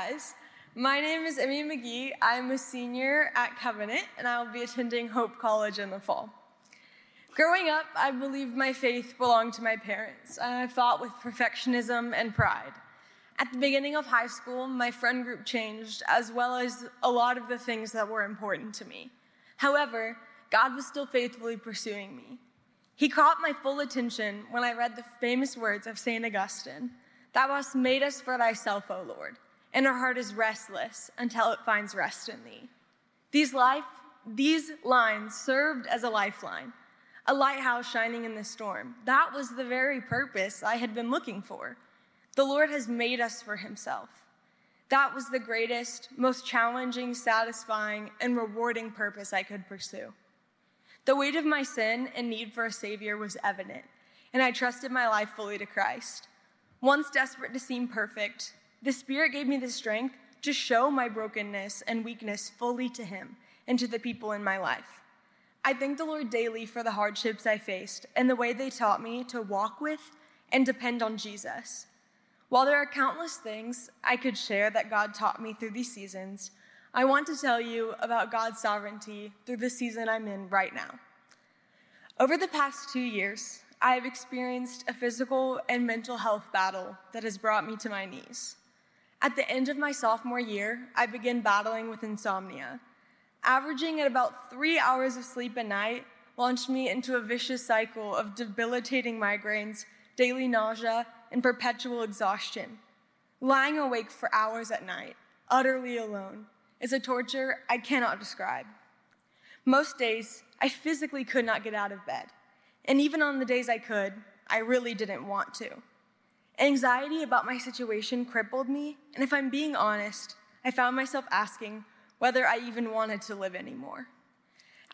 guys. My name is Emmy McGee. I'm a senior at Covenant, and I will be attending Hope College in the fall. Growing up, I believed my faith belonged to my parents, and I fought with perfectionism and pride. At the beginning of high school, my friend group changed, as well as a lot of the things that were important to me. However, God was still faithfully pursuing me. He caught my full attention when I read the famous words of St. Augustine Thou hast made us for thyself, O Lord, and our heart is restless until it finds rest in thee. These, life, these lines served as a lifeline, a lighthouse shining in the storm. That was the very purpose I had been looking for. The Lord has made us for himself. That was the greatest, most challenging, satisfying, and rewarding purpose I could pursue. The weight of my sin and need for a Savior was evident, and I trusted my life fully to Christ. Once desperate to seem perfect, the Spirit gave me the strength to show my brokenness and weakness fully to Him and to the people in my life. I thank the Lord daily for the hardships I faced and the way they taught me to walk with and depend on Jesus. While there are countless things I could share that God taught me through these seasons, I want to tell you about God's sovereignty through the season I'm in right now. Over the past two years, I have experienced a physical and mental health battle that has brought me to my knees. At the end of my sophomore year, I began battling with insomnia. Averaging at about three hours of sleep a night launched me into a vicious cycle of debilitating migraines, daily nausea, and perpetual exhaustion. Lying awake for hours at night, utterly alone, is a torture I cannot describe. Most days, I physically could not get out of bed. And even on the days I could, I really didn't want to. Anxiety about my situation crippled me, and if I'm being honest, I found myself asking whether I even wanted to live anymore.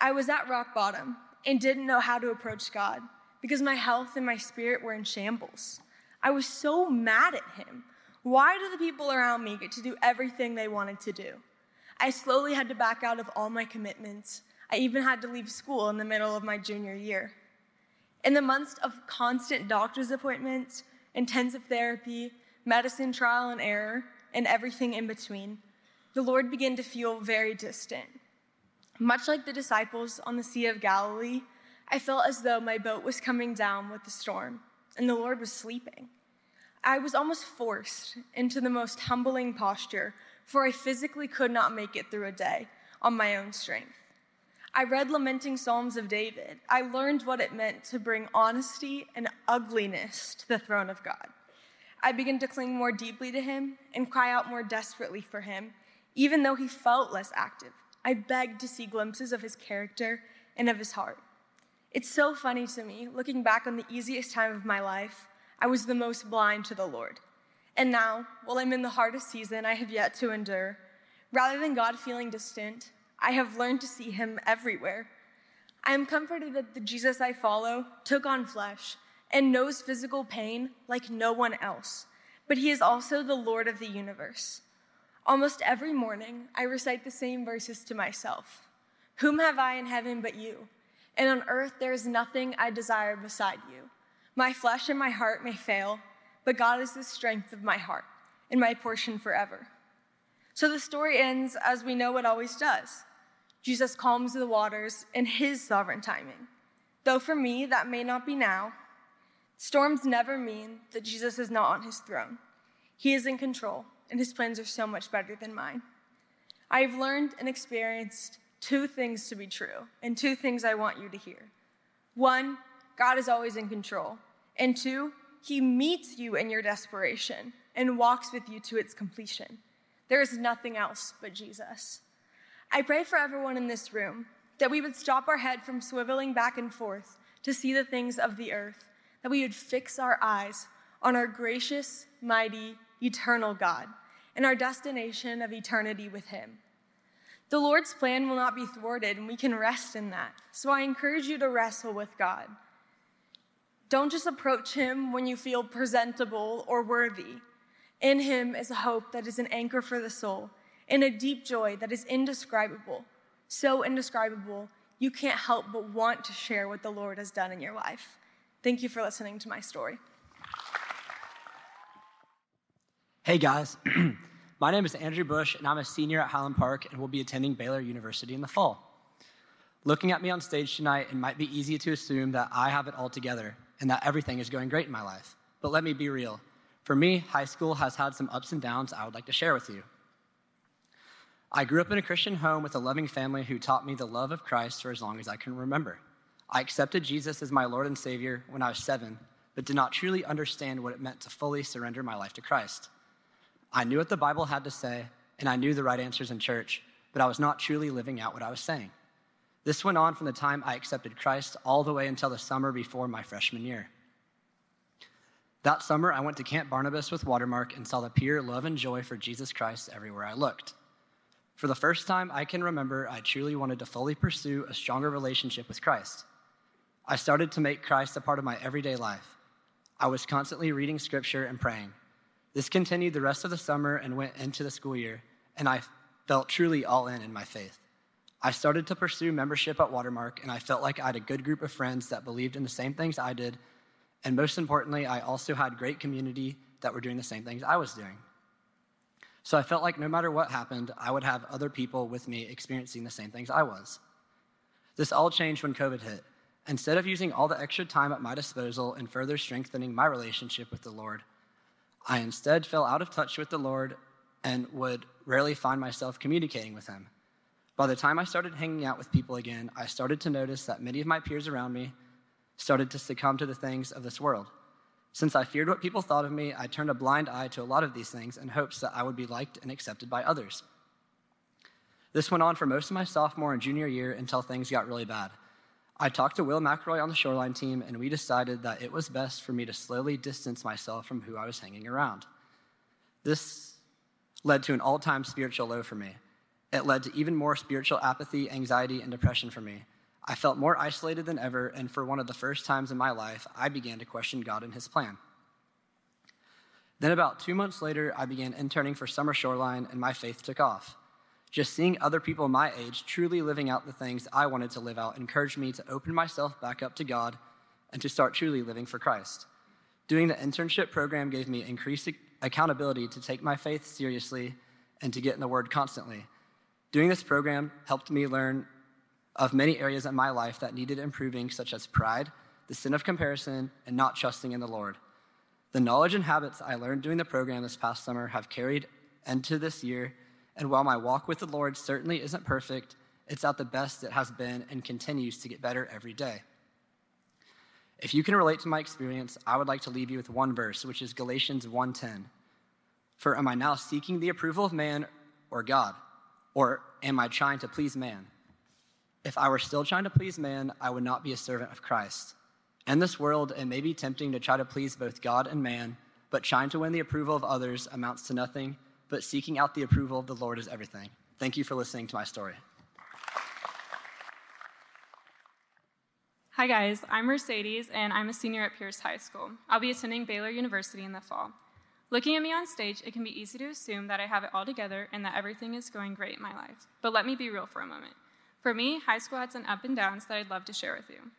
I was at rock bottom and didn't know how to approach God because my health and my spirit were in shambles. I was so mad at Him. Why do the people around me get to do everything they wanted to do? I slowly had to back out of all my commitments. I even had to leave school in the middle of my junior year. In the months of constant doctor's appointments, intensive therapy, medicine trial and error, and everything in between, the Lord began to feel very distant. Much like the disciples on the Sea of Galilee, I felt as though my boat was coming down with the storm, and the Lord was sleeping. I was almost forced into the most humbling posture for I physically could not make it through a day on my own strength. I read lamenting Psalms of David. I learned what it meant to bring honesty and ugliness to the throne of God. I began to cling more deeply to him and cry out more desperately for him, even though he felt less active. I begged to see glimpses of his character and of his heart. It's so funny to me, looking back on the easiest time of my life, I was the most blind to the Lord. And now, while I'm in the hardest season I have yet to endure, rather than God feeling distant, I have learned to see him everywhere. I am comforted that the Jesus I follow took on flesh and knows physical pain like no one else, but he is also the Lord of the universe. Almost every morning, I recite the same verses to myself Whom have I in heaven but you? And on earth there is nothing I desire beside you. My flesh and my heart may fail, but God is the strength of my heart and my portion forever. So the story ends as we know it always does. Jesus calms the waters in his sovereign timing. Though for me, that may not be now. Storms never mean that Jesus is not on his throne. He is in control, and his plans are so much better than mine. I have learned and experienced two things to be true, and two things I want you to hear. One, God is always in control. And two, he meets you in your desperation and walks with you to its completion. There is nothing else but Jesus. I pray for everyone in this room that we would stop our head from swiveling back and forth to see the things of the earth, that we would fix our eyes on our gracious, mighty, eternal God and our destination of eternity with Him. The Lord's plan will not be thwarted, and we can rest in that. So I encourage you to wrestle with God. Don't just approach him when you feel presentable or worthy. In him is a hope that is an anchor for the soul and a deep joy that is indescribable, so indescribable you can't help but want to share what the Lord has done in your life. Thank you for listening to my story. Hey guys, My name is Andrew Bush, and I'm a senior at Highland Park and will be attending Baylor University in the fall. Looking at me on stage tonight, it might be easy to assume that I have it all together and that everything is going great in my life. But let me be real. For me, high school has had some ups and downs I would like to share with you. I grew up in a Christian home with a loving family who taught me the love of Christ for as long as I can remember. I accepted Jesus as my Lord and Savior when I was seven, but did not truly understand what it meant to fully surrender my life to Christ. I knew what the Bible had to say, and I knew the right answers in church, but I was not truly living out what I was saying. This went on from the time I accepted Christ all the way until the summer before my freshman year. That summer, I went to Camp Barnabas with Watermark and saw the pure love and joy for Jesus Christ everywhere I looked. For the first time I can remember, I truly wanted to fully pursue a stronger relationship with Christ. I started to make Christ a part of my everyday life. I was constantly reading scripture and praying. This continued the rest of the summer and went into the school year, and I felt truly all in in my faith. I started to pursue membership at Watermark, and I felt like I had a good group of friends that believed in the same things I did. And most importantly, I also had great community that were doing the same things I was doing. So I felt like no matter what happened, I would have other people with me experiencing the same things I was. This all changed when COVID hit. Instead of using all the extra time at my disposal and further strengthening my relationship with the Lord, I instead fell out of touch with the Lord and would rarely find myself communicating with Him. By the time I started hanging out with people again, I started to notice that many of my peers around me started to succumb to the things of this world. Since I feared what people thought of me, I turned a blind eye to a lot of these things in hopes that I would be liked and accepted by others. This went on for most of my sophomore and junior year until things got really bad. I talked to Will McElroy on the Shoreline team, and we decided that it was best for me to slowly distance myself from who I was hanging around. This led to an all time spiritual low for me. It led to even more spiritual apathy, anxiety, and depression for me. I felt more isolated than ever, and for one of the first times in my life, I began to question God and His plan. Then, about two months later, I began interning for Summer Shoreline, and my faith took off. Just seeing other people my age truly living out the things I wanted to live out encouraged me to open myself back up to God and to start truly living for Christ. Doing the internship program gave me increased accountability to take my faith seriously and to get in the Word constantly. Doing this program helped me learn of many areas in my life that needed improving, such as pride, the sin of comparison, and not trusting in the Lord. The knowledge and habits I learned during the program this past summer have carried into this year and while my walk with the Lord certainly isn't perfect, it's at the best it has been and continues to get better every day. If you can relate to my experience, I would like to leave you with one verse, which is Galatians 1:10. For am I now seeking the approval of man or God? Or am I trying to please man? If I were still trying to please man, I would not be a servant of Christ. In this world, it may be tempting to try to please both God and man, but trying to win the approval of others amounts to nothing but seeking out the approval of the Lord is everything. Thank you for listening to my story. Hi, guys. I'm Mercedes, and I'm a senior at Pierce High School. I'll be attending Baylor University in the fall. Looking at me on stage, it can be easy to assume that I have it all together and that everything is going great in my life. But let me be real for a moment. For me, high school had some up and downs that I'd love to share with you.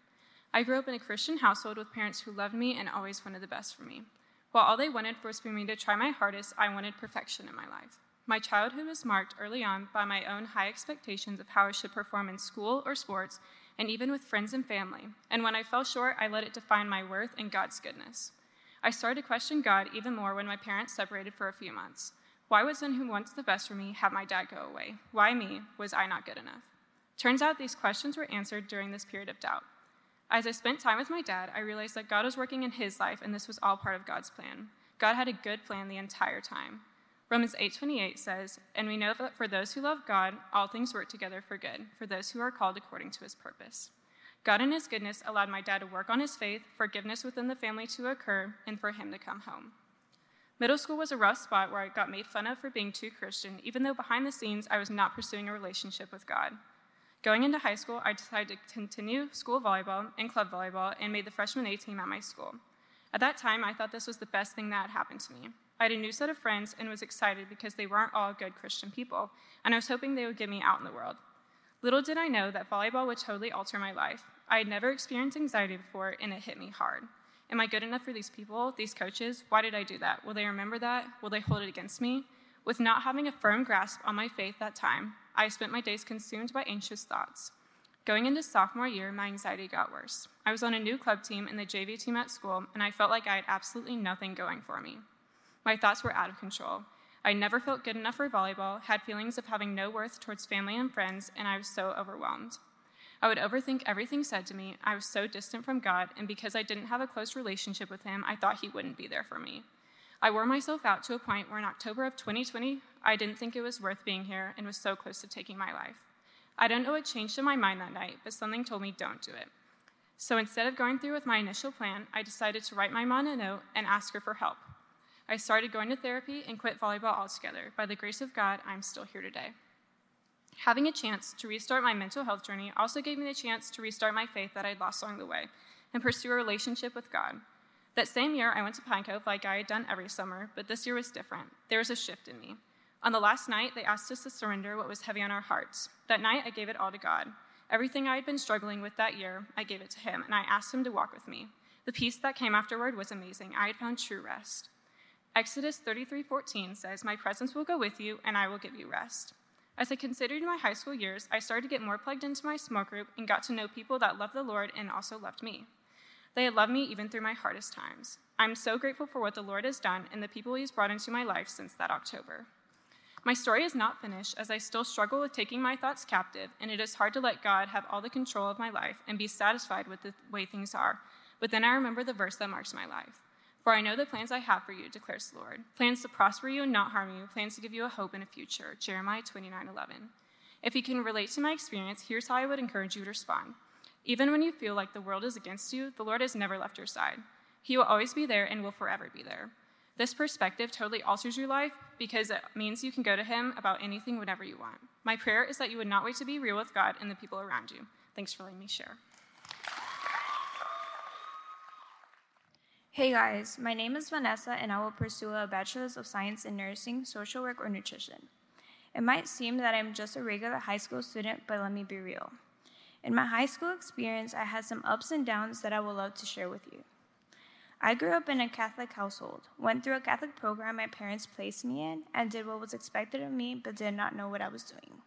I grew up in a Christian household with parents who loved me and always wanted the best for me. While all they wanted was for me to try my hardest, I wanted perfection in my life. My childhood was marked early on by my own high expectations of how I should perform in school or sports, and even with friends and family. And when I fell short, I let it define my worth and God's goodness. I started to question God even more when my parents separated for a few months. Why would someone who wants the best for me have my dad go away? Why me? Was I not good enough? Turns out these questions were answered during this period of doubt. As I spent time with my dad, I realized that God was working in his life and this was all part of God's plan. God had a good plan the entire time. Romans 8:28 says, "And we know that for those who love God, all things work together for good, for those who are called according to his purpose." God in his goodness allowed my dad to work on his faith, forgiveness within the family to occur, and for him to come home. Middle school was a rough spot where I got made fun of for being too Christian, even though behind the scenes I was not pursuing a relationship with God. Going into high school, I decided to continue school volleyball and club volleyball and made the freshman A team at my school. At that time, I thought this was the best thing that had happened to me. I had a new set of friends and was excited because they weren't all good Christian people, and I was hoping they would get me out in the world. Little did I know that volleyball would totally alter my life. I had never experienced anxiety before, and it hit me hard. Am I good enough for these people, these coaches? Why did I do that? Will they remember that? Will they hold it against me? With not having a firm grasp on my faith that time, I spent my days consumed by anxious thoughts. Going into sophomore year, my anxiety got worse. I was on a new club team in the JV team at school, and I felt like I had absolutely nothing going for me. My thoughts were out of control. I never felt good enough for volleyball, had feelings of having no worth towards family and friends, and I was so overwhelmed. I would overthink everything said to me. I was so distant from God, and because I didn't have a close relationship with Him, I thought He wouldn't be there for me. I wore myself out to a point where in October of 2020, I didn't think it was worth being here and was so close to taking my life. I don't know what changed in my mind that night, but something told me don't do it. So instead of going through with my initial plan, I decided to write my mom a note and ask her for help. I started going to therapy and quit volleyball altogether. By the grace of God, I'm still here today. Having a chance to restart my mental health journey also gave me the chance to restart my faith that I'd lost along the way and pursue a relationship with God. That same year, I went to Pine Cove like I had done every summer, but this year was different. There was a shift in me. On the last night, they asked us to surrender what was heavy on our hearts. That night, I gave it all to God. Everything I had been struggling with that year, I gave it to Him, and I asked Him to walk with me. The peace that came afterward was amazing. I had found true rest. Exodus 33:14 says, "My presence will go with you, and I will give you rest." As I considered my high school years, I started to get more plugged into my small group and got to know people that loved the Lord and also loved me. They loved me even through my hardest times. I'm so grateful for what the Lord has done and the people He's brought into my life since that October. My story is not finished as I still struggle with taking my thoughts captive, and it is hard to let God have all the control of my life and be satisfied with the way things are. But then I remember the verse that marks my life. For I know the plans I have for you, declares the Lord plans to prosper you and not harm you, plans to give you a hope and a future. Jeremiah 29 11. If you can relate to my experience, here's how I would encourage you to respond. Even when you feel like the world is against you, the Lord has never left your side. He will always be there and will forever be there. This perspective totally alters your life because it means you can go to Him about anything whenever you want. My prayer is that you would not wait to be real with God and the people around you. Thanks for letting me share. Hey guys, my name is Vanessa and I will pursue a Bachelor's of Science in Nursing, Social Work, or Nutrition. It might seem that I'm just a regular high school student, but let me be real. In my high school experience, I had some ups and downs that I would love to share with you. I grew up in a Catholic household, went through a Catholic program my parents placed me in, and did what was expected of me, but did not know what I was doing.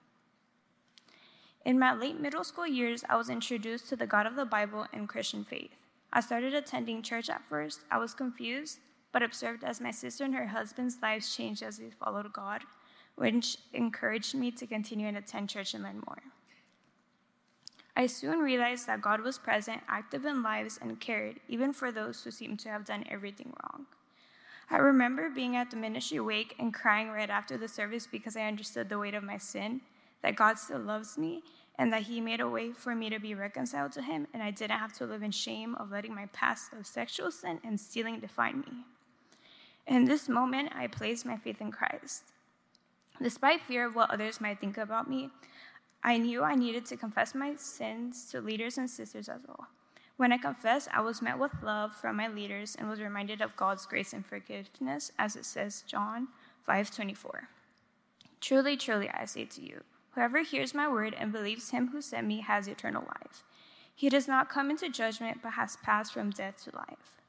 In my late middle school years, I was introduced to the God of the Bible and Christian faith. I started attending church at first. I was confused, but observed as my sister and her husband's lives changed as they followed God, which encouraged me to continue and attend church and learn more. I soon realized that God was present, active in lives, and cared, even for those who seemed to have done everything wrong. I remember being at the ministry wake and crying right after the service because I understood the weight of my sin, that God still loves me, and that He made a way for me to be reconciled to Him, and I didn't have to live in shame of letting my past of sexual sin and stealing define me. In this moment, I placed my faith in Christ. Despite fear of what others might think about me, I knew I needed to confess my sins to leaders and sisters as well. When I confessed, I was met with love from my leaders and was reminded of God's grace and forgiveness, as it says John 5:24. Truly, truly, I say to you, Whoever hears my word and believes him who sent me has eternal life. He does not come into judgment, but has passed from death to life.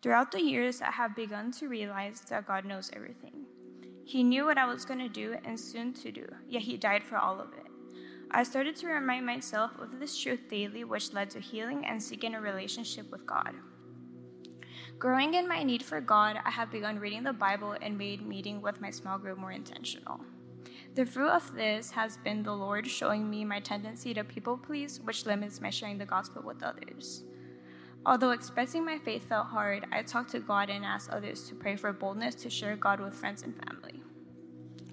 Throughout the years, I have begun to realize that God knows everything. He knew what I was going to do and soon to do, yet He died for all of it. I started to remind myself of this truth daily, which led to healing and seeking a relationship with God. Growing in my need for God, I have begun reading the Bible and made meeting with my small group more intentional. The fruit of this has been the Lord showing me my tendency to people please, which limits my sharing the gospel with others. Although expressing my faith felt hard, I talked to God and asked others to pray for boldness to share God with friends and family.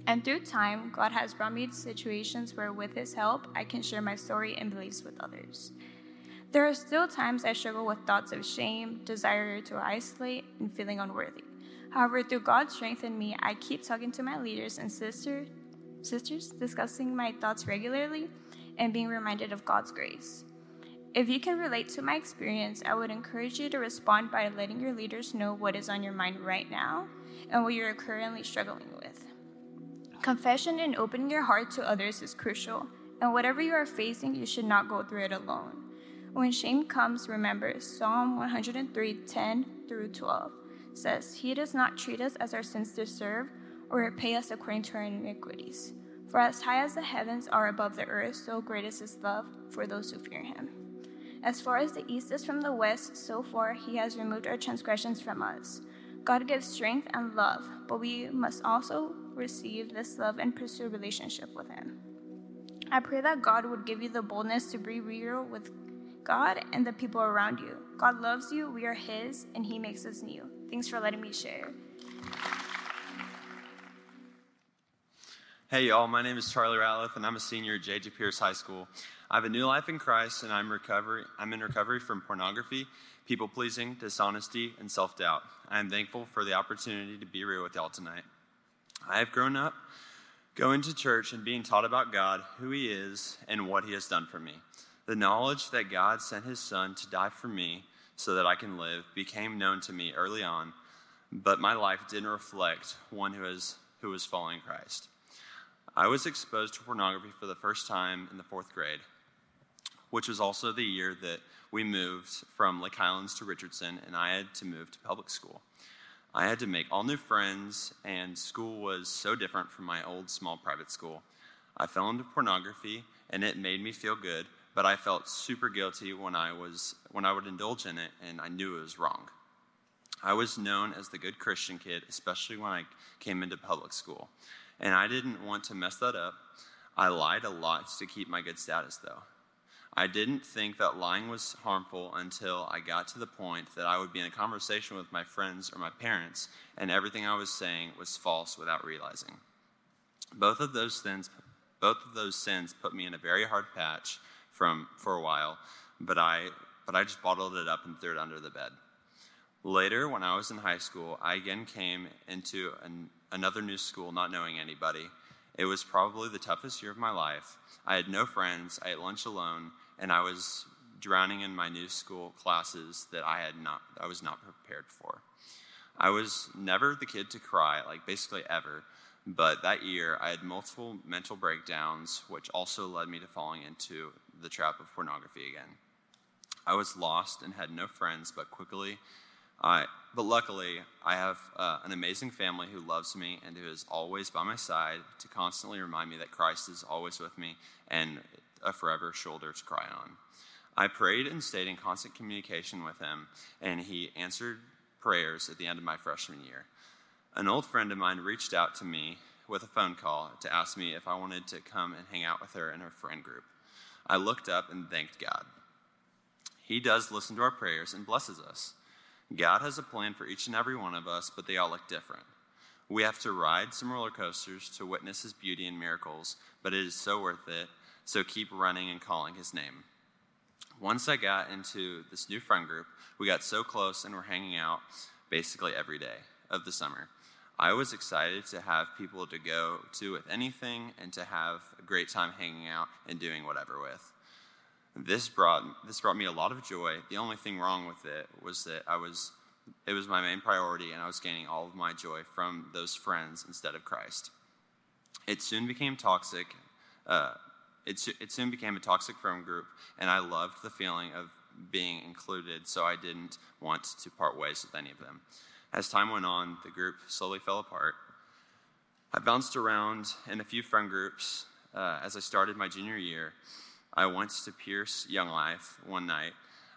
And through time, God has brought me to situations where, with His help, I can share my story and beliefs with others. There are still times I struggle with thoughts of shame, desire to isolate, and feeling unworthy. However, through God's strength in me, I keep talking to my leaders and sisters sisters, discussing my thoughts regularly and being reminded of God's grace. If you can relate to my experience, I would encourage you to respond by letting your leaders know what is on your mind right now and what you're currently struggling with. Confession and opening your heart to others is crucial, and whatever you are facing, you should not go through it alone. When shame comes, remember Psalm 103 10 through 12 says, He does not treat us as our sins deserve or repay us according to our iniquities. For as high as the heavens are above the earth, so great is his love for those who fear him. As far as the east is from the west, so far he has removed our transgressions from us. God gives strength and love, but we must also receive this love and pursue a relationship with him. I pray that God would give you the boldness to be real with God and the people around you. God loves you, we are his, and he makes us new. Thanks for letting me share. Hey, y'all, my name is Charlie Ratliff, and I'm a senior at J.J. Pierce High School. I have a new life in Christ, and I'm, recovery, I'm in recovery from pornography, people pleasing, dishonesty, and self doubt. I am thankful for the opportunity to be real with y'all tonight. I have grown up going to church and being taught about God, who He is, and what He has done for me. The knowledge that God sent His Son to die for me so that I can live became known to me early on, but my life didn't reflect one who is, who was following Christ. I was exposed to pornography for the first time in the fourth grade, which was also the year that we moved from Lake Highlands to Richardson, and I had to move to public school. I had to make all new friends, and school was so different from my old small private school. I fell into pornography, and it made me feel good, but I felt super guilty when I was when I would indulge in it, and I knew it was wrong. I was known as the good Christian kid, especially when I came into public school. And I didn't want to mess that up. I lied a lot to keep my good status, though. I didn't think that lying was harmful until I got to the point that I would be in a conversation with my friends or my parents, and everything I was saying was false without realizing. Both of those sins, both of those sins put me in a very hard patch from for a while, but I but I just bottled it up and threw it under the bed. Later, when I was in high school, I again came into an, another new school not knowing anybody. It was probably the toughest year of my life. I had no friends, I ate lunch alone, and I was drowning in my new school classes that I had not I was not prepared for. I was never the kid to cry, like basically ever, but that year I had multiple mental breakdowns, which also led me to falling into the trap of pornography again. I was lost and had no friends, but quickly uh, but luckily, I have uh, an amazing family who loves me and who is always by my side to constantly remind me that Christ is always with me and a forever shoulder to cry on. I prayed and stayed in constant communication with him, and he answered prayers at the end of my freshman year. An old friend of mine reached out to me with a phone call to ask me if I wanted to come and hang out with her and her friend group. I looked up and thanked God. He does listen to our prayers and blesses us. God has a plan for each and every one of us, but they all look different. We have to ride some roller coasters to witness his beauty and miracles, but it is so worth it, so keep running and calling his name. Once I got into this new friend group, we got so close and we're hanging out basically every day of the summer. I was excited to have people to go to with anything and to have a great time hanging out and doing whatever with. This brought this brought me a lot of joy. The only thing wrong with it was that I was it was my main priority and I was gaining all of my joy from those friends instead of Christ. It soon became toxic. Uh, it, it soon became a toxic friend group, and I loved the feeling of being included, so I didn't want to part ways with any of them. As time went on, the group slowly fell apart. I bounced around in a few friend groups uh, as I started my junior year, I went to Pierce Young Life one night.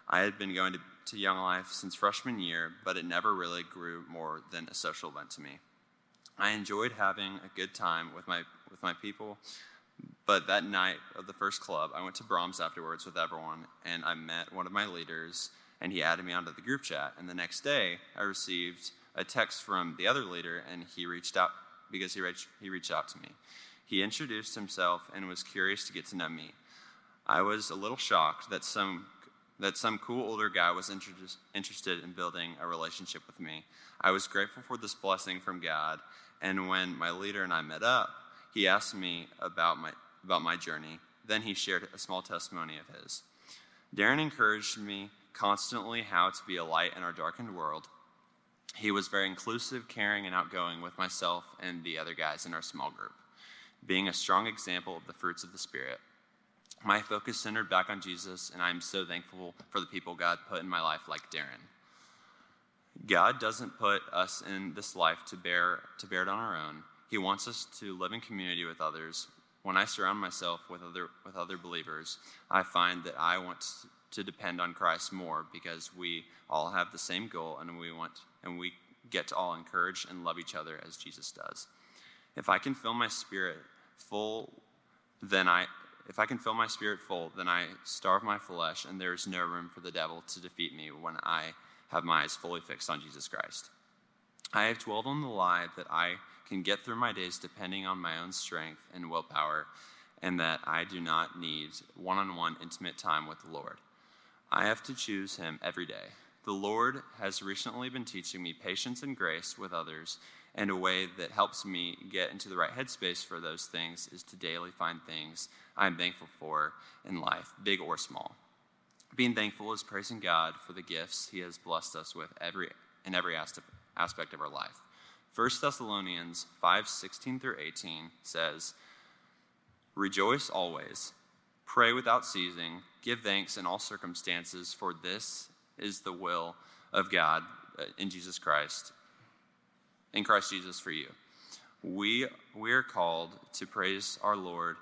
I had been going to, to Young Life since freshman year, but it never really grew more than a social event to me. I enjoyed having a good time with my, with my people, but that night of the first club, I went to Braum's afterwards with everyone, and I met one of my leaders, and he added me onto the group chat. And the next day, I received a text from the other leader, and he reached out because he reached, he reached out to me. He introduced himself and was curious to get to know me. I was a little shocked that some that some cool older guy was inter- interested in building a relationship with me. I was grateful for this blessing from God, and when my leader and I met up, he asked me about my about my journey. Then he shared a small testimony of his. Darren encouraged me constantly how to be a light in our darkened world. He was very inclusive, caring, and outgoing with myself and the other guys in our small group, being a strong example of the fruits of the Spirit. My focus centered back on Jesus, and I'm so thankful for the people God put in my life, like Darren. God doesn't put us in this life to bear, to bear it on our own. He wants us to live in community with others. When I surround myself with other, with other believers, I find that I want to depend on Christ more because we all have the same goal and we want and we get to all encourage and love each other as Jesus does. If I can fill my spirit full, then I if I can fill my spirit full, then I starve my flesh, and there is no room for the devil to defeat me when I have my eyes fully fixed on Jesus Christ. I have dwelled on the lie that I can get through my days depending on my own strength and willpower, and that I do not need one on one intimate time with the Lord. I have to choose Him every day. The Lord has recently been teaching me patience and grace with others, and a way that helps me get into the right headspace for those things is to daily find things I'm thankful for in life, big or small. Being thankful is praising God for the gifts He has blessed us with every, in every aspect of our life. 1 Thessalonians 5 16 through 18 says, Rejoice always, pray without ceasing, give thanks in all circumstances, for this is the will of God uh, in Jesus Christ, in Christ Jesus for you. We, we are called to praise our Lord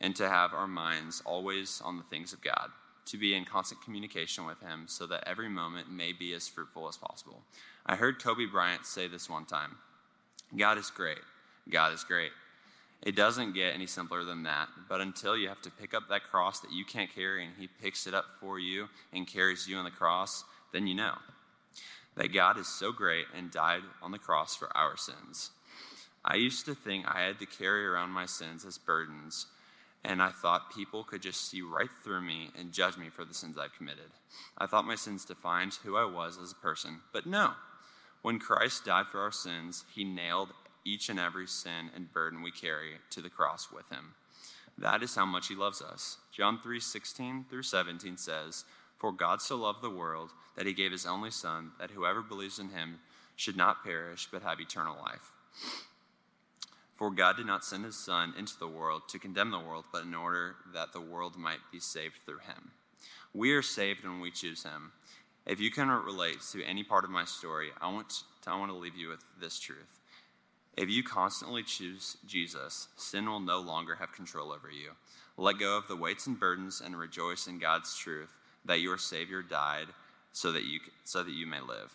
and to have our minds always on the things of God to be in constant communication with Him so that every moment may be as fruitful as possible. I heard Kobe Bryant say this one time God is great. God is great. It doesn't get any simpler than that, but until you have to pick up that cross that you can't carry and He picks it up for you and carries you on the cross, then you know that God is so great and died on the cross for our sins. I used to think I had to carry around my sins as burdens and I thought people could just see right through me and judge me for the sins I've committed. I thought my sins defined who I was as a person, but no. When Christ died for our sins, he nailed each and every sin and burden we carry to the cross with him. That is how much he loves us. John 3 16 through 17 says, For God so loved the world that he gave his only Son, that whoever believes in him should not perish but have eternal life. For God did not send his Son into the world to condemn the world, but in order that the world might be saved through him. We are saved when we choose him. If you cannot relate to any part of my story, I want to, I want to leave you with this truth. If you constantly choose Jesus, sin will no longer have control over you. Let go of the weights and burdens and rejoice in God's truth that your Savior died so that you, so that you may live.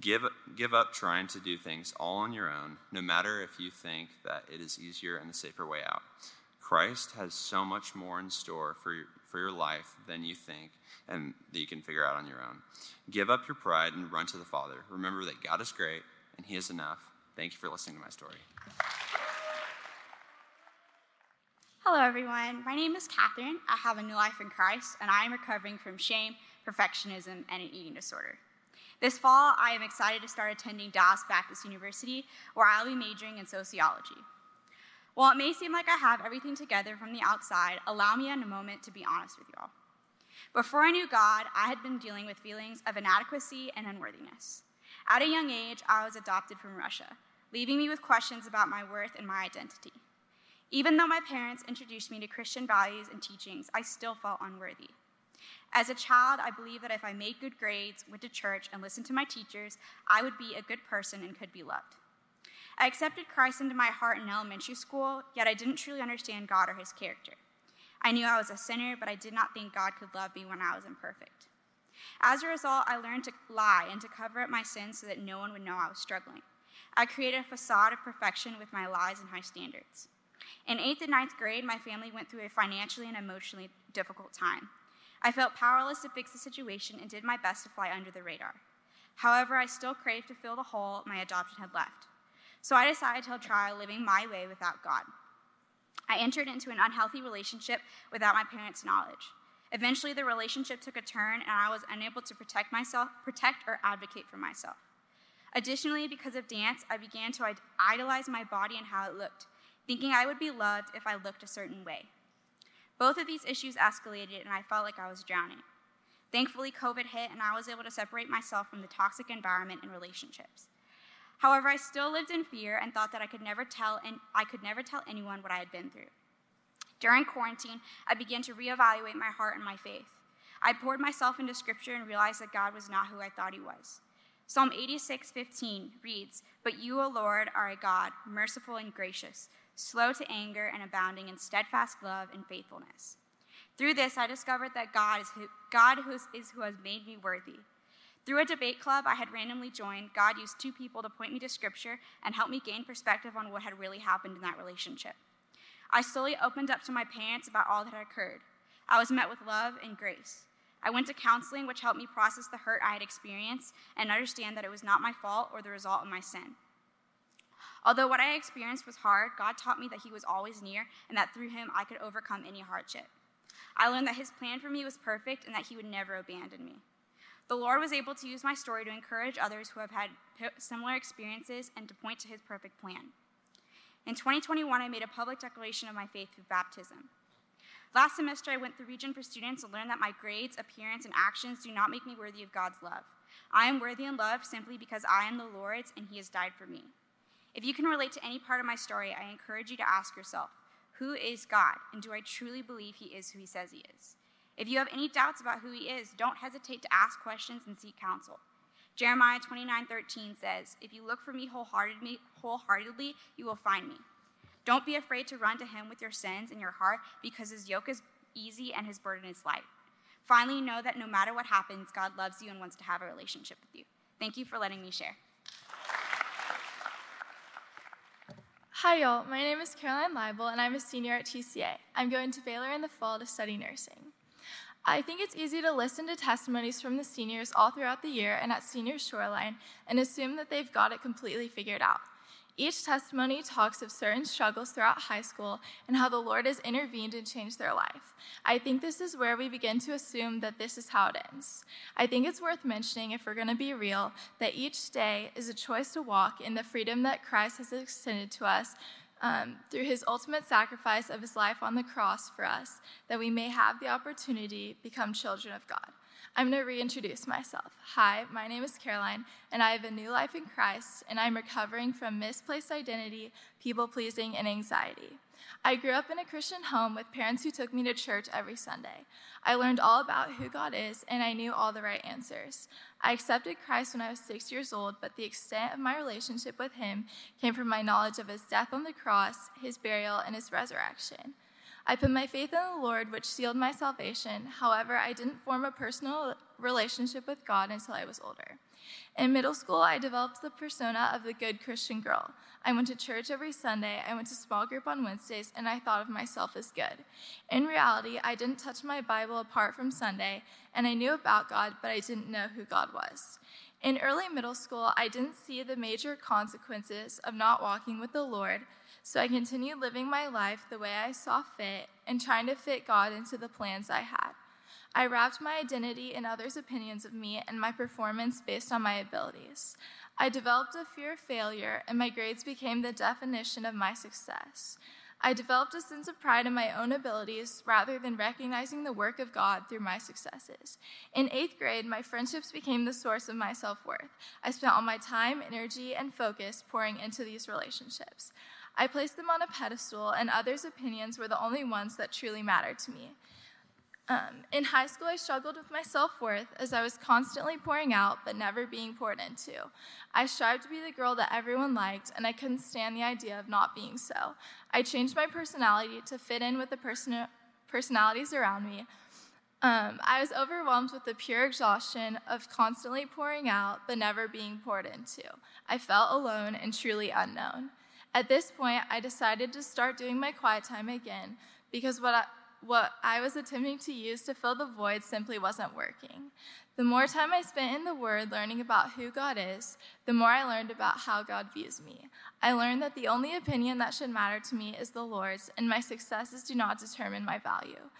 Give, give up trying to do things all on your own, no matter if you think that it is easier and the safer way out. Christ has so much more in store for for your life than you think and that you can figure out on your own. Give up your pride and run to the Father. Remember that God is great and He is enough. Thank you for listening to my story. Hello, everyone. My name is Catherine. I have a new life in Christ, and I am recovering from shame, perfectionism, and an eating disorder. This fall, I am excited to start attending Dallas Baptist University, where I'll be majoring in sociology. While it may seem like I have everything together from the outside, allow me in a moment to be honest with you all. Before I knew God, I had been dealing with feelings of inadequacy and unworthiness. At a young age, I was adopted from Russia, leaving me with questions about my worth and my identity. Even though my parents introduced me to Christian values and teachings, I still felt unworthy. As a child, I believed that if I made good grades, went to church, and listened to my teachers, I would be a good person and could be loved. I accepted Christ into my heart in elementary school, yet I didn't truly understand God or his character. I knew I was a sinner, but I did not think God could love me when I was imperfect. As a result, I learned to lie and to cover up my sins so that no one would know I was struggling. I created a facade of perfection with my lies and high standards. In eighth and ninth grade, my family went through a financially and emotionally difficult time. I felt powerless to fix the situation and did my best to fly under the radar. However, I still craved to fill the hole my adoption had left. So I decided to try living my way without God. I entered into an unhealthy relationship without my parents' knowledge. Eventually, the relationship took a turn, and I was unable to protect myself, protect or advocate for myself. Additionally, because of dance, I began to idolize my body and how it looked, thinking I would be loved if I looked a certain way. Both of these issues escalated, and I felt like I was drowning. Thankfully, COVID hit, and I was able to separate myself from the toxic environment and relationships. However, I still lived in fear and thought that I could never tell and I could never tell anyone what I had been through. During quarantine, I began to reevaluate my heart and my faith. I poured myself into scripture and realized that God was not who I thought he was. Psalm 86:15 reads, "But you, O Lord, are a God, merciful and gracious, slow to anger and abounding in steadfast love and faithfulness." Through this, I discovered that God is who, God who is, is who has made me worthy. Through a debate club I had randomly joined, God used two people to point me to scripture and help me gain perspective on what had really happened in that relationship. I slowly opened up to my parents about all that had occurred. I was met with love and grace. I went to counseling, which helped me process the hurt I had experienced and understand that it was not my fault or the result of my sin. Although what I experienced was hard, God taught me that He was always near and that through Him I could overcome any hardship. I learned that His plan for me was perfect and that He would never abandon me. The Lord was able to use my story to encourage others who have had similar experiences and to point to his perfect plan. In 2021, I made a public declaration of my faith through baptism. Last semester, I went through re:gen for Students and learned that my grades, appearance, and actions do not make me worthy of God's love. I am worthy and loved simply because I am the Lord's and He has died for me. If you can relate to any part of my story, I encourage you to ask yourself who is God, and do I truly believe He is who He says He is? If you have any doubts about who he is, don't hesitate to ask questions and seek counsel. Jeremiah 29:13 says, "If you look for me wholeheartedly, wholeheartedly, you will find me. Don't be afraid to run to him with your sins in your heart because his yoke is easy and his burden is light." Finally, know that no matter what happens, God loves you and wants to have a relationship with you. Thank you for letting me share. Hi, y'all. My name is Caroline Leibel, and I'm a senior at TCA. I'm going to Baylor in the fall to study nursing. I think it's easy to listen to testimonies from the seniors all throughout the year and at Senior Shoreline and assume that they've got it completely figured out. Each testimony talks of certain struggles throughout high school and how the Lord has intervened and changed their life. I think this is where we begin to assume that this is how it ends. I think it's worth mentioning, if we're going to be real, that each day is a choice to walk in the freedom that Christ has extended to us um, through his ultimate sacrifice of his life on the cross for us, that we may have the opportunity to become children of God. I'm going to reintroduce myself. Hi, my name is Caroline, and I have a new life in Christ, and I'm recovering from misplaced identity, people pleasing, and anxiety. I grew up in a Christian home with parents who took me to church every Sunday. I learned all about who God is, and I knew all the right answers. I accepted Christ when I was six years old, but the extent of my relationship with Him came from my knowledge of His death on the cross, His burial, and His resurrection. I put my faith in the Lord, which sealed my salvation. However, I didn't form a personal relationship with God until I was older. In middle school, I developed the persona of the good Christian girl. I went to church every Sunday, I went to small group on Wednesdays, and I thought of myself as good. In reality, I didn't touch my Bible apart from Sunday, and I knew about God, but I didn't know who God was. In early middle school, I didn't see the major consequences of not walking with the Lord, so I continued living my life the way I saw fit and trying to fit God into the plans I had. I wrapped my identity in others' opinions of me and my performance based on my abilities. I developed a fear of failure, and my grades became the definition of my success. I developed a sense of pride in my own abilities rather than recognizing the work of God through my successes. In eighth grade, my friendships became the source of my self worth. I spent all my time, energy, and focus pouring into these relationships. I placed them on a pedestal, and others' opinions were the only ones that truly mattered to me. Um, in high school, I struggled with my self worth as I was constantly pouring out but never being poured into. I strived to be the girl that everyone liked, and I couldn't stand the idea of not being so. I changed my personality to fit in with the person- personalities around me. Um, I was overwhelmed with the pure exhaustion of constantly pouring out but never being poured into. I felt alone and truly unknown. At this point, I decided to start doing my quiet time again because what I, what I was attempting to use to fill the void simply wasn't working. The more time I spent in the Word learning about who God is, the more I learned about how God views me. I learned that the only opinion that should matter to me is the Lord's, and my successes do not determine my value.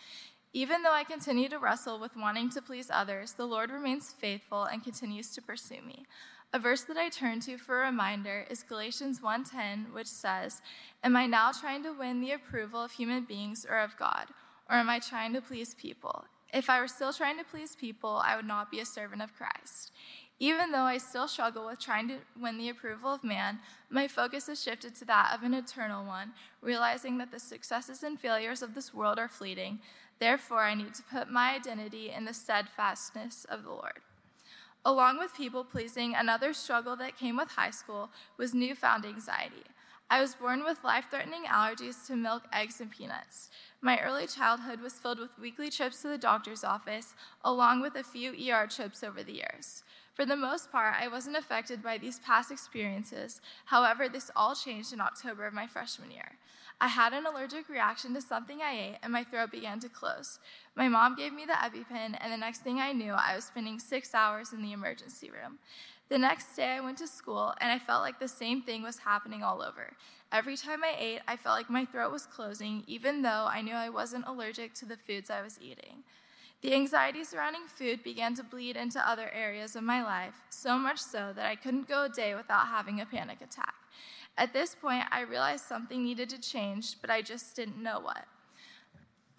Even though I continue to wrestle with wanting to please others, the Lord remains faithful and continues to pursue me. A verse that I turn to for a reminder is Galatians 1:10, which says, "Am I now trying to win the approval of human beings or of God?" Or am I trying to please people? If I were still trying to please people, I would not be a servant of Christ. Even though I still struggle with trying to win the approval of man, my focus has shifted to that of an eternal one, realizing that the successes and failures of this world are fleeting. Therefore, I need to put my identity in the steadfastness of the Lord. Along with people pleasing, another struggle that came with high school was newfound anxiety. I was born with life threatening allergies to milk, eggs, and peanuts. My early childhood was filled with weekly trips to the doctor's office, along with a few ER trips over the years. For the most part, I wasn't affected by these past experiences. However, this all changed in October of my freshman year. I had an allergic reaction to something I ate, and my throat began to close. My mom gave me the EpiPen, and the next thing I knew, I was spending six hours in the emergency room. The next day, I went to school, and I felt like the same thing was happening all over. Every time I ate, I felt like my throat was closing, even though I knew I wasn't allergic to the foods I was eating. The anxiety surrounding food began to bleed into other areas of my life, so much so that I couldn't go a day without having a panic attack. At this point, I realized something needed to change, but I just didn't know what.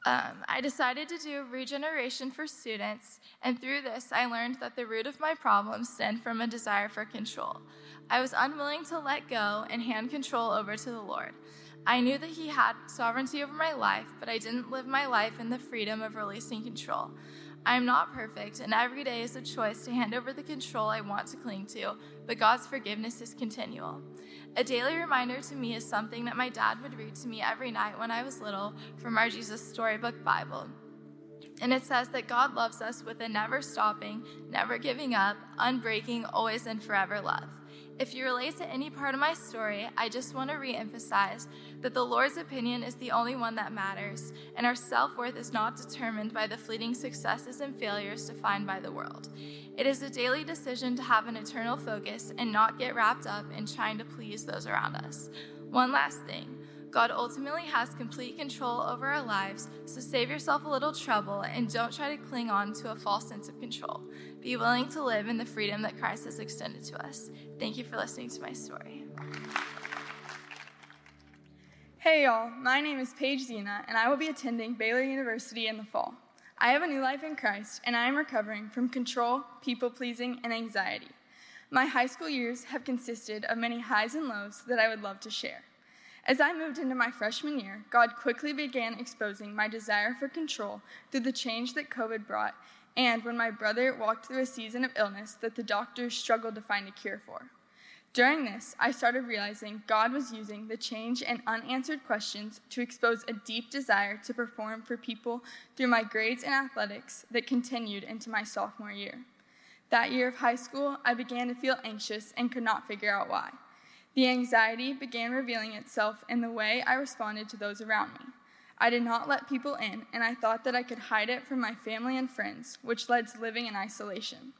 Um, I decided to do re:generation for students, and through this, I learned that the root of my problem stemmed from a desire for control. I was unwilling to let go and hand control over to the Lord. I knew that He had sovereignty over my life, but I didn't live my life in the freedom of releasing control. I am not perfect, and every day is a choice to hand over the control I want to cling to, but God's forgiveness is continual. A daily reminder to me is something that my dad would read to me every night when I was little from our Jesus Storybook Bible. And it says that God loves us with a never stopping, never giving up, unbreaking, always and forever love. If you relate to any part of my story, I just want to re emphasize that the Lord's opinion is the only one that matters, and our self worth is not determined by the fleeting successes and failures defined by the world. It is a daily decision to have an eternal focus and not get wrapped up in trying to please those around us. One last thing God ultimately has complete control over our lives, so save yourself a little trouble and don't try to cling on to a false sense of control. Be willing to live in the freedom that Christ has extended to us. Thank you for listening to my story. Hey y'all, my name is Paige Dzina, and I will be attending Baylor University in the fall. I have a new life in Christ, and I am recovering from control, people pleasing, and anxiety. My high school years have consisted of many highs and lows that I would love to share. As I moved into my freshman year, God quickly began exposing my desire for control through the change that COVID brought, and when my brother walked through a season of illness that the doctors struggled to find a cure for. During this, I started realizing God was using the change and unanswered questions to expose a deep desire to perform for people through my grades and athletics that continued into my sophomore year. That year of high school, I began to feel anxious and could not figure out why. The anxiety began revealing itself in the way I responded to those around me. I did not let people in, and I thought that I could hide it from my family and friends, which led to living in isolation.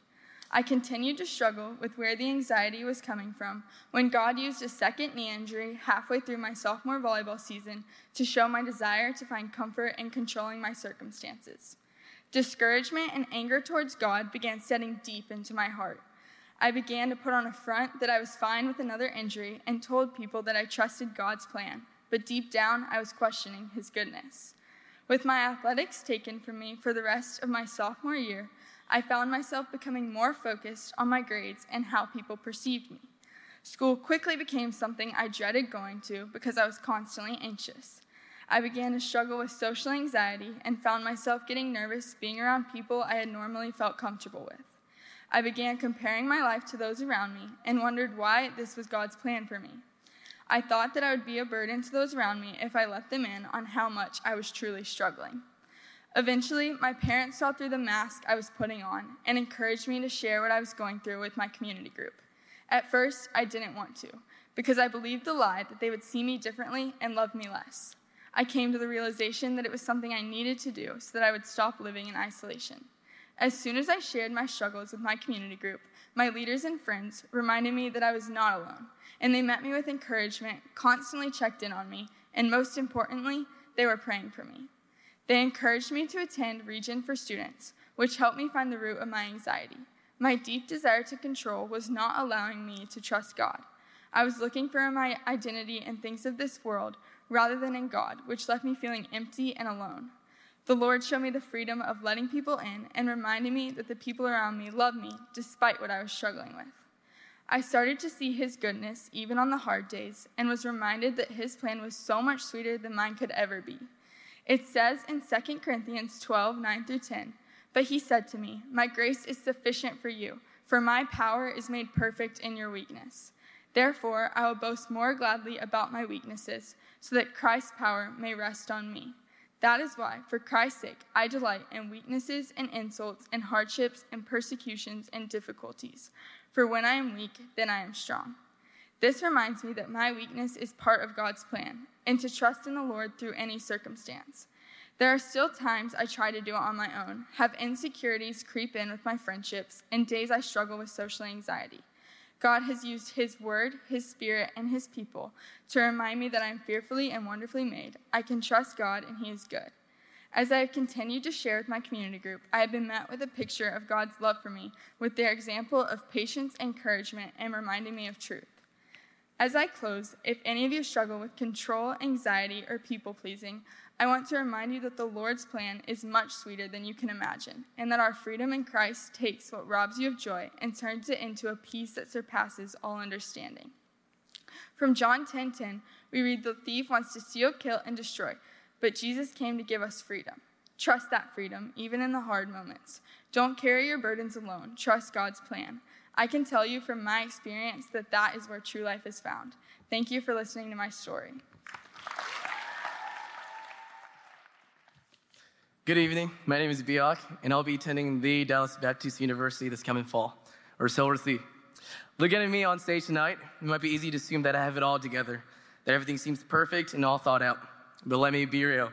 I continued to struggle with where the anxiety was coming from when God used a second knee injury halfway through my sophomore volleyball season to show my desire to find comfort in controlling my circumstances. Discouragement and anger towards God began setting deep into my heart. I began to put on a front that I was fine with another injury and told people that I trusted God's plan, but deep down I was questioning His goodness. With my athletics taken from me for the rest of my sophomore year, I found myself becoming more focused on my grades and how people perceived me. School quickly became something I dreaded going to because I was constantly anxious. I began to struggle with social anxiety and found myself getting nervous being around people I had normally felt comfortable with. I began comparing my life to those around me and wondered why this was God's plan for me. I thought that I would be a burden to those around me if I let them in on how much I was truly struggling. Eventually, my parents saw through the mask I was putting on and encouraged me to share what I was going through with my community group. At first, I didn't want to, because I believed the lie that they would see me differently and love me less. I came to the realization that it was something I needed to do so that I would stop living in isolation. As soon as I shared my struggles with my community group, my leaders and friends reminded me that I was not alone, and they met me with encouragement, constantly checked in on me, and most importantly, they were praying for me. They encouraged me to attend re:gen for Students, which helped me find the root of my anxiety. My deep desire to control was not allowing me to trust God. I was looking for my identity in things of this world rather than in God, which left me feeling empty and alone. The Lord showed me the freedom of letting people in and reminded me that the people around me loved me despite what I was struggling with. I started to see His goodness even on the hard days and was reminded that His plan was so much sweeter than mine could ever be. It says in 2 Corinthians 12 9 through 10, But He said to me, My grace is sufficient for you for my power is made perfect in your weakness. Therefore, I will boast more gladly about my weaknesses, so that Christ's power may rest on me. That is why, for Christ's sake, I delight in weaknesses and insults and hardships and persecutions and difficulties. For when I am weak, then I am strong. This reminds me that my weakness is part of God's plan, and to trust in the Lord through any circumstance. There are still times I try to do it on my own, have insecurities creep in with my friendships, and days I struggle with social anxiety. God has used His Word, His Spirit, and His people to remind me that I am fearfully and wonderfully made. I can trust God, and He is good. As I have continued to share with my community group, I have been met with a picture of God's love for me, with their example of patience, encouragement, and reminding me of truth. As I close, if any of you struggle with control, anxiety, or people pleasing, I want to remind you that the Lord's plan is much sweeter than you can imagine, and that our freedom in Christ takes what robs you of joy and turns it into a peace that surpasses all understanding. From John 10:10, 10, 10, we read the thief wants to steal, kill, and destroy, but Jesus came to give us freedom. Trust that freedom, even in the hard moments. Don't carry your burdens alone. Trust God's plan. I can tell you from my experience that that is where true life is found. Thank you for listening to my story. Good evening. My name is Biak, and I'll be attending the Dallas Baptist University this coming fall, or Silver Sea. Looking at me on stage tonight, it might be easy to assume that I have it all together, that everything seems perfect and all thought out. But let me be real.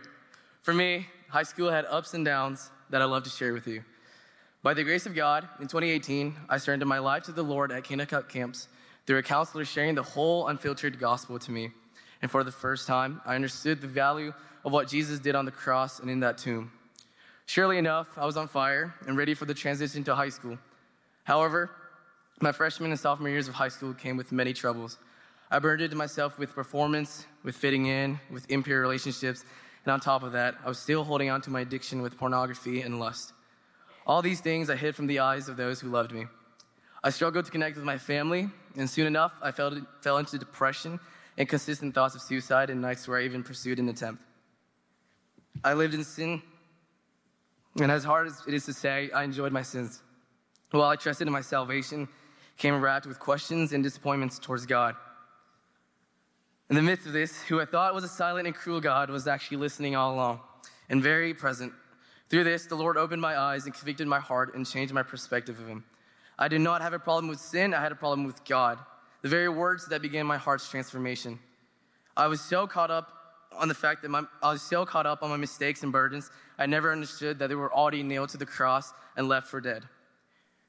For me, high school had ups and downs that I love to share with you. By the grace of God, in 2018, I surrendered my life to the Lord at Kanakuk Camps through a counselor sharing the whole unfiltered gospel to me. And for the first time, I understood the value of what Jesus did on the cross and in that tomb. Surely enough, I was on fire and ready for the transition to high school. However, my freshman and sophomore years of high school came with many troubles. I burdened myself with performance, with fitting in, with impure relationships, and on top of that, I was still holding on to my addiction with pornography and lust. All these things I hid from the eyes of those who loved me. I struggled to connect with my family, and soon enough, I fell, fell into depression and consistent thoughts of suicide and nights where I even pursued an attempt. I lived in sin, and as hard as it is to say, I enjoyed my sins. While I trusted in my salvation, came wrapped with questions and disappointments towards God. In the midst of this, who I thought was a silent and cruel God was actually listening all along and very present through this, the Lord opened my eyes and convicted my heart and changed my perspective of Him. I did not have a problem with sin, I had a problem with God, the very words that began my heart's transformation. I was so caught up on the fact that my, I was so caught up on my mistakes and burdens, I never understood that they were already nailed to the cross and left for dead.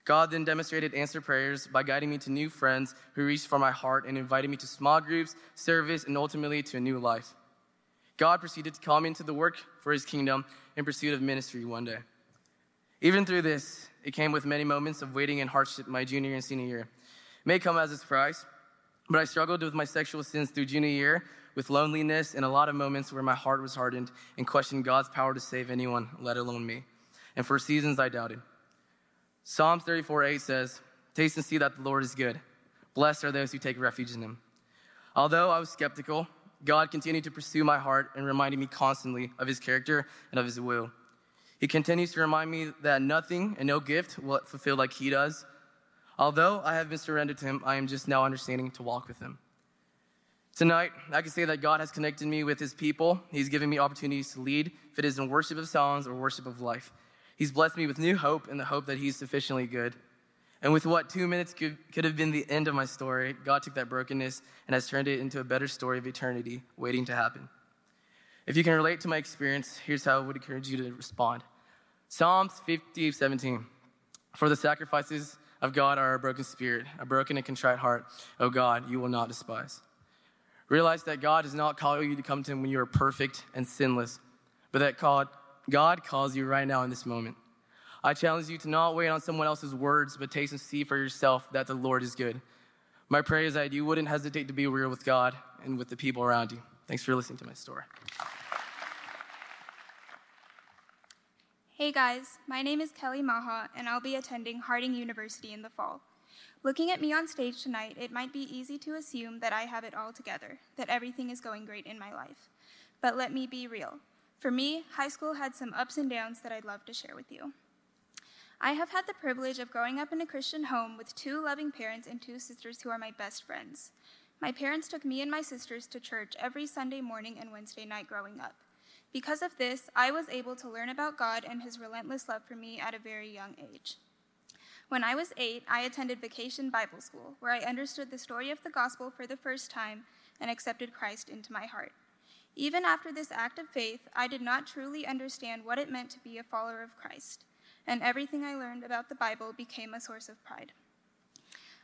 God then demonstrated answer prayers by guiding me to new friends who reached for my heart and invited me to small groups, service, and ultimately to a new life. God proceeded to call me into the work for his kingdom in pursuit of ministry one day. Even through this, it came with many moments of waiting and hardship my junior and senior year. It may come as a surprise, but I struggled with my sexual sins through junior year with loneliness and a lot of moments where my heart was hardened and questioned God's power to save anyone, let alone me. And for seasons, I doubted. Psalms 34 8 says, Taste and see that the Lord is good. Blessed are those who take refuge in him. Although I was skeptical, God continued to pursue my heart and reminded me constantly of his character and of his will. He continues to remind me that nothing and no gift will fulfill like he does. Although I have been surrendered to him, I am just now understanding to walk with him. Tonight, I can say that God has connected me with his people. He's given me opportunities to lead, if it is in worship of songs or worship of life. He's blessed me with new hope and the hope that he's sufficiently good. And with what two minutes could, could have been the end of my story, God took that brokenness and has turned it into a better story of eternity waiting to happen. If you can relate to my experience, here's how I would encourage you to respond Psalms 50, 17. For the sacrifices of God are a broken spirit, a broken and contrite heart. O God, you will not despise. Realize that God does not call you to come to Him when you are perfect and sinless, but that God, God calls you right now in this moment. I challenge you to not wait on someone else's words, but taste and see for yourself that the Lord is good. My prayer is that you wouldn't hesitate to be real with God and with the people around you. Thanks for listening to my story. Hey guys, my name is Kelly Maha, and I'll be attending Harding University in the fall. Looking at me on stage tonight, it might be easy to assume that I have it all together, that everything is going great in my life. But let me be real. For me, high school had some ups and downs that I'd love to share with you. I have had the privilege of growing up in a Christian home with two loving parents and two sisters who are my best friends. My parents took me and my sisters to church every Sunday morning and Wednesday night growing up. Because of this, I was able to learn about God and His relentless love for me at a very young age. When I was eight, I attended Vacation Bible School, where I understood the story of the gospel for the first time and accepted Christ into my heart. Even after this act of faith, I did not truly understand what it meant to be a follower of Christ, and everything I learned about the Bible became a source of pride.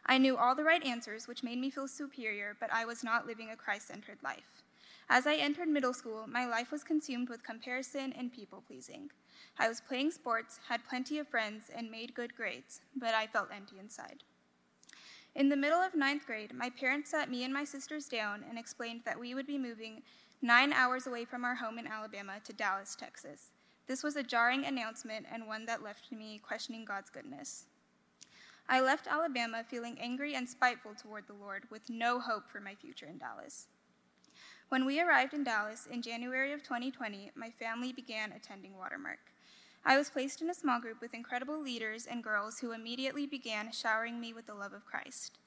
I knew all the right answers, which made me feel superior, but I was not living a Christ centered life. As I entered middle school, my life was consumed with comparison and people pleasing. I was playing sports, had plenty of friends, and made good grades, but I felt empty inside. In the middle of ninth grade, my parents sat me and my sisters down and explained that we would be moving nine hours away from our home in Alabama to Dallas, Texas. This was a jarring announcement and one that left me questioning God's goodness. I left Alabama feeling angry and spiteful toward the Lord, with no hope for my future in Dallas. When we arrived in Dallas in January of 2020, my family began attending Watermark. I was placed in a small group with incredible leaders and girls who immediately began showering me with the love of Christ.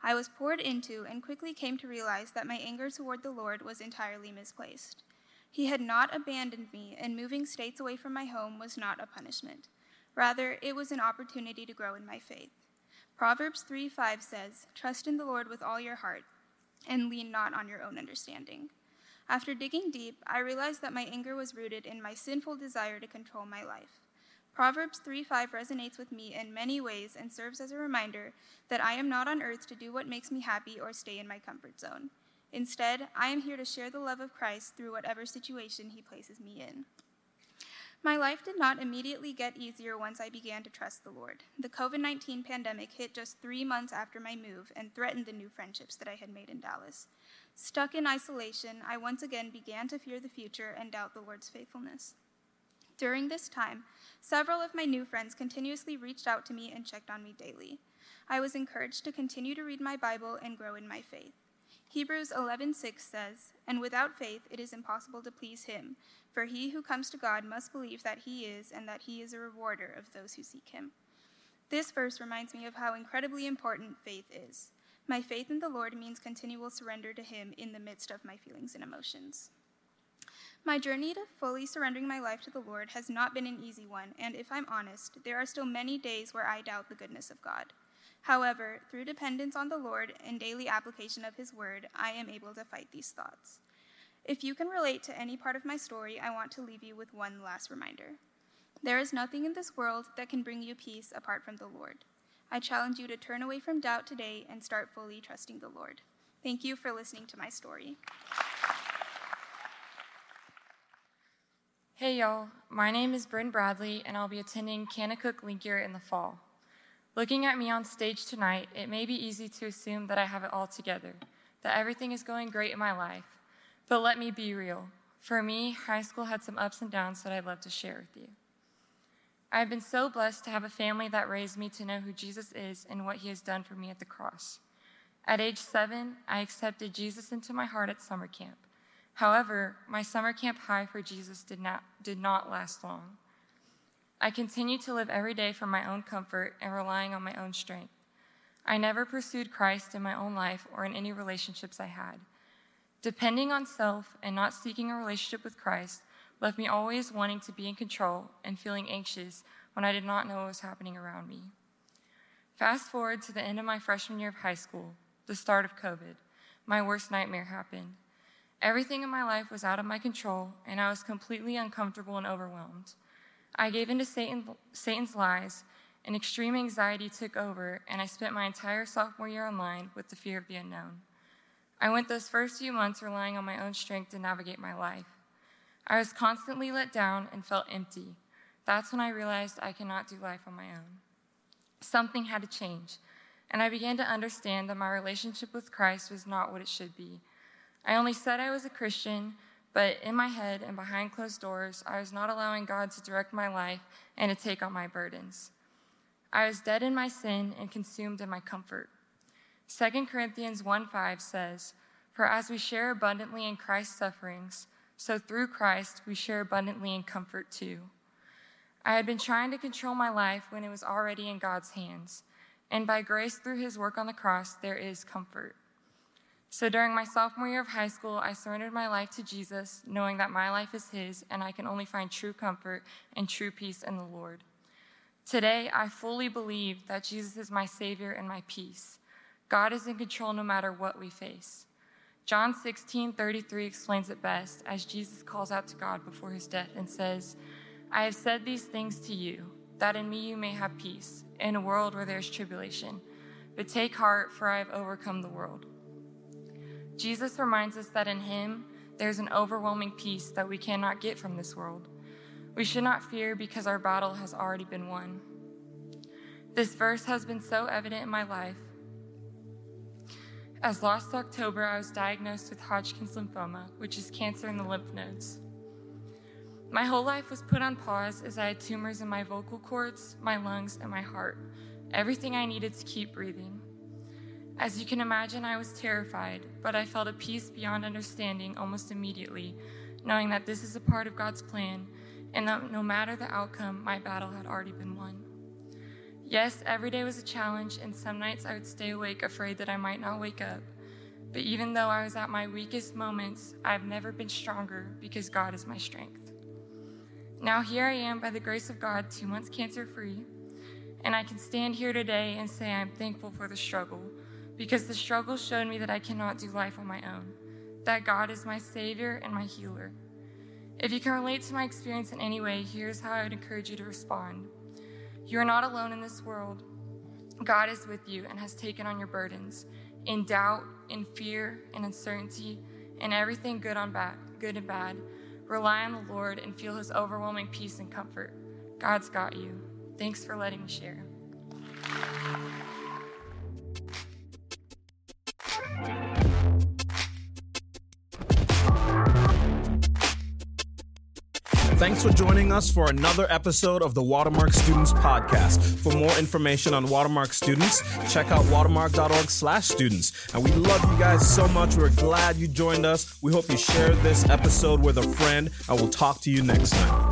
I was poured into and quickly came to realize that my anger toward the Lord was entirely misplaced. He had not abandoned me, and moving states away from my home was not a punishment. Rather, it was an opportunity to grow in my faith. Proverbs 3 5 says, Trust in the Lord with all your heart, and lean not on your own understanding. After digging deep, I realized that my anger was rooted in my sinful desire to control my life. Proverbs 3:5 resonates with me in many ways and serves as a reminder that I am not on earth to do what makes me happy or stay in my comfort zone. Instead, I am here to share the love of Christ through whatever situation he places me in. My life did not immediately get easier once I began to trust the Lord. The COVID 19 pandemic hit just three months after my move and threatened the new friendships that I had made in Dallas. Stuck in isolation, I once again began to fear the future and doubt the Lord's faithfulness. During this time, several of my new friends continuously reached out to me and checked on me daily. I was encouraged to continue to read my Bible and grow in my faith. Hebrews 11:6 says, "And without faith it is impossible to please him, for he who comes to God must believe that he is and that he is a rewarder of those who seek him." This verse reminds me of how incredibly important faith is. My faith in the Lord means continual surrender to Him in the midst of my feelings and emotions. My journey to fully surrendering my life to the Lord has not been an easy one, and if I'm honest, there are still many days where I doubt the goodness of God. However, through dependence on the Lord and daily application of His Word, I am able to fight these thoughts. If you can relate to any part of my story, I want to leave you with one last reminder. There is nothing in this world that can bring you peace apart from the Lord. I challenge you to turn away from doubt today and start fully trusting the Lord. Thank you for listening to my story. Hey y'all, my name is Bryn Bradley, and I'll be attending Kanakuk Link Year in the fall. Looking at me on stage tonight, it may be easy to assume that I have it all together, that everything is going great in my life. But let me be real. For me, high school had some ups and downs that I'd love to share with you. I have been so blessed to have a family that raised me to know who Jesus is and what he has done for me at the cross. At age seven, I accepted Jesus into my heart at summer camp. However, my summer camp high for Jesus did not, did not last long. I continued to live every day for my own comfort and relying on my own strength. I never pursued Christ in my own life or in any relationships I had. Depending on self and not seeking a relationship with Christ left me always wanting to be in control and feeling anxious when I did not know what was happening around me. Fast forward to the end of my freshman year of high school, the start of COVID, my worst nightmare happened. Everything in my life was out of my control, and I was completely uncomfortable and overwhelmed. I gave in to Satan, Satan's lies, and extreme anxiety took over, and I spent my entire sophomore year online with the fear of the unknown. I went those first few months relying on my own strength to navigate my life. I was constantly let down and felt empty. That's when I realized I cannot do life on my own. Something had to change, and I began to understand that my relationship with Christ was not what it should be. I only said I was a Christian, but in my head and behind closed doors, I was not allowing God to direct my life and to take on my burdens. I was dead in my sin and consumed in my comfort. 2 Corinthians 1 5 says, For as we share abundantly in Christ's sufferings, so through Christ we share abundantly in comfort too. I had been trying to control my life when it was already in God's hands. And by grace through his work on the cross, there is comfort. So during my sophomore year of high school, I surrendered my life to Jesus, knowing that my life is his and I can only find true comfort and true peace in the Lord. Today, I fully believe that Jesus is my Savior and my peace. God is in control no matter what we face. John 16, 33 explains it best as Jesus calls out to God before his death and says, I have said these things to you, that in me you may have peace, in a world where there is tribulation. But take heart, for I have overcome the world. Jesus reminds us that in him there's an overwhelming peace that we cannot get from this world. We should not fear because our battle has already been won. This verse has been so evident in my life. As last October, I was diagnosed with Hodgkin's lymphoma, which is cancer in the lymph nodes. My whole life was put on pause as I had tumors in my vocal cords, my lungs, and my heart. Everything I needed to keep breathing. As you can imagine, I was terrified, but I felt a peace beyond understanding almost immediately, knowing that this is a part of God's plan and that no matter the outcome, my battle had already been won. Yes, every day was a challenge, and some nights I would stay awake afraid that I might not wake up. But even though I was at my weakest moments, I have never been stronger because God is my strength. Now, here I am by the grace of God, two months cancer free, and I can stand here today and say I'm thankful for the struggle because the struggle showed me that I cannot do life on my own, that God is my Savior and my healer. If you can relate to my experience in any way, here's how I would encourage you to respond. You are not alone in this world. God is with you and has taken on your burdens in doubt, in fear, in uncertainty, in everything good on bad, good and bad. Rely on the Lord and feel his overwhelming peace and comfort. God's got you. Thanks for letting me share. Thanks for joining us for another episode of the Watermark Students Podcast. For more information on Watermark students, check out watermark.org slash students. And we love you guys so much. We're glad you joined us. We hope you share this episode with a friend, and we'll talk to you next time.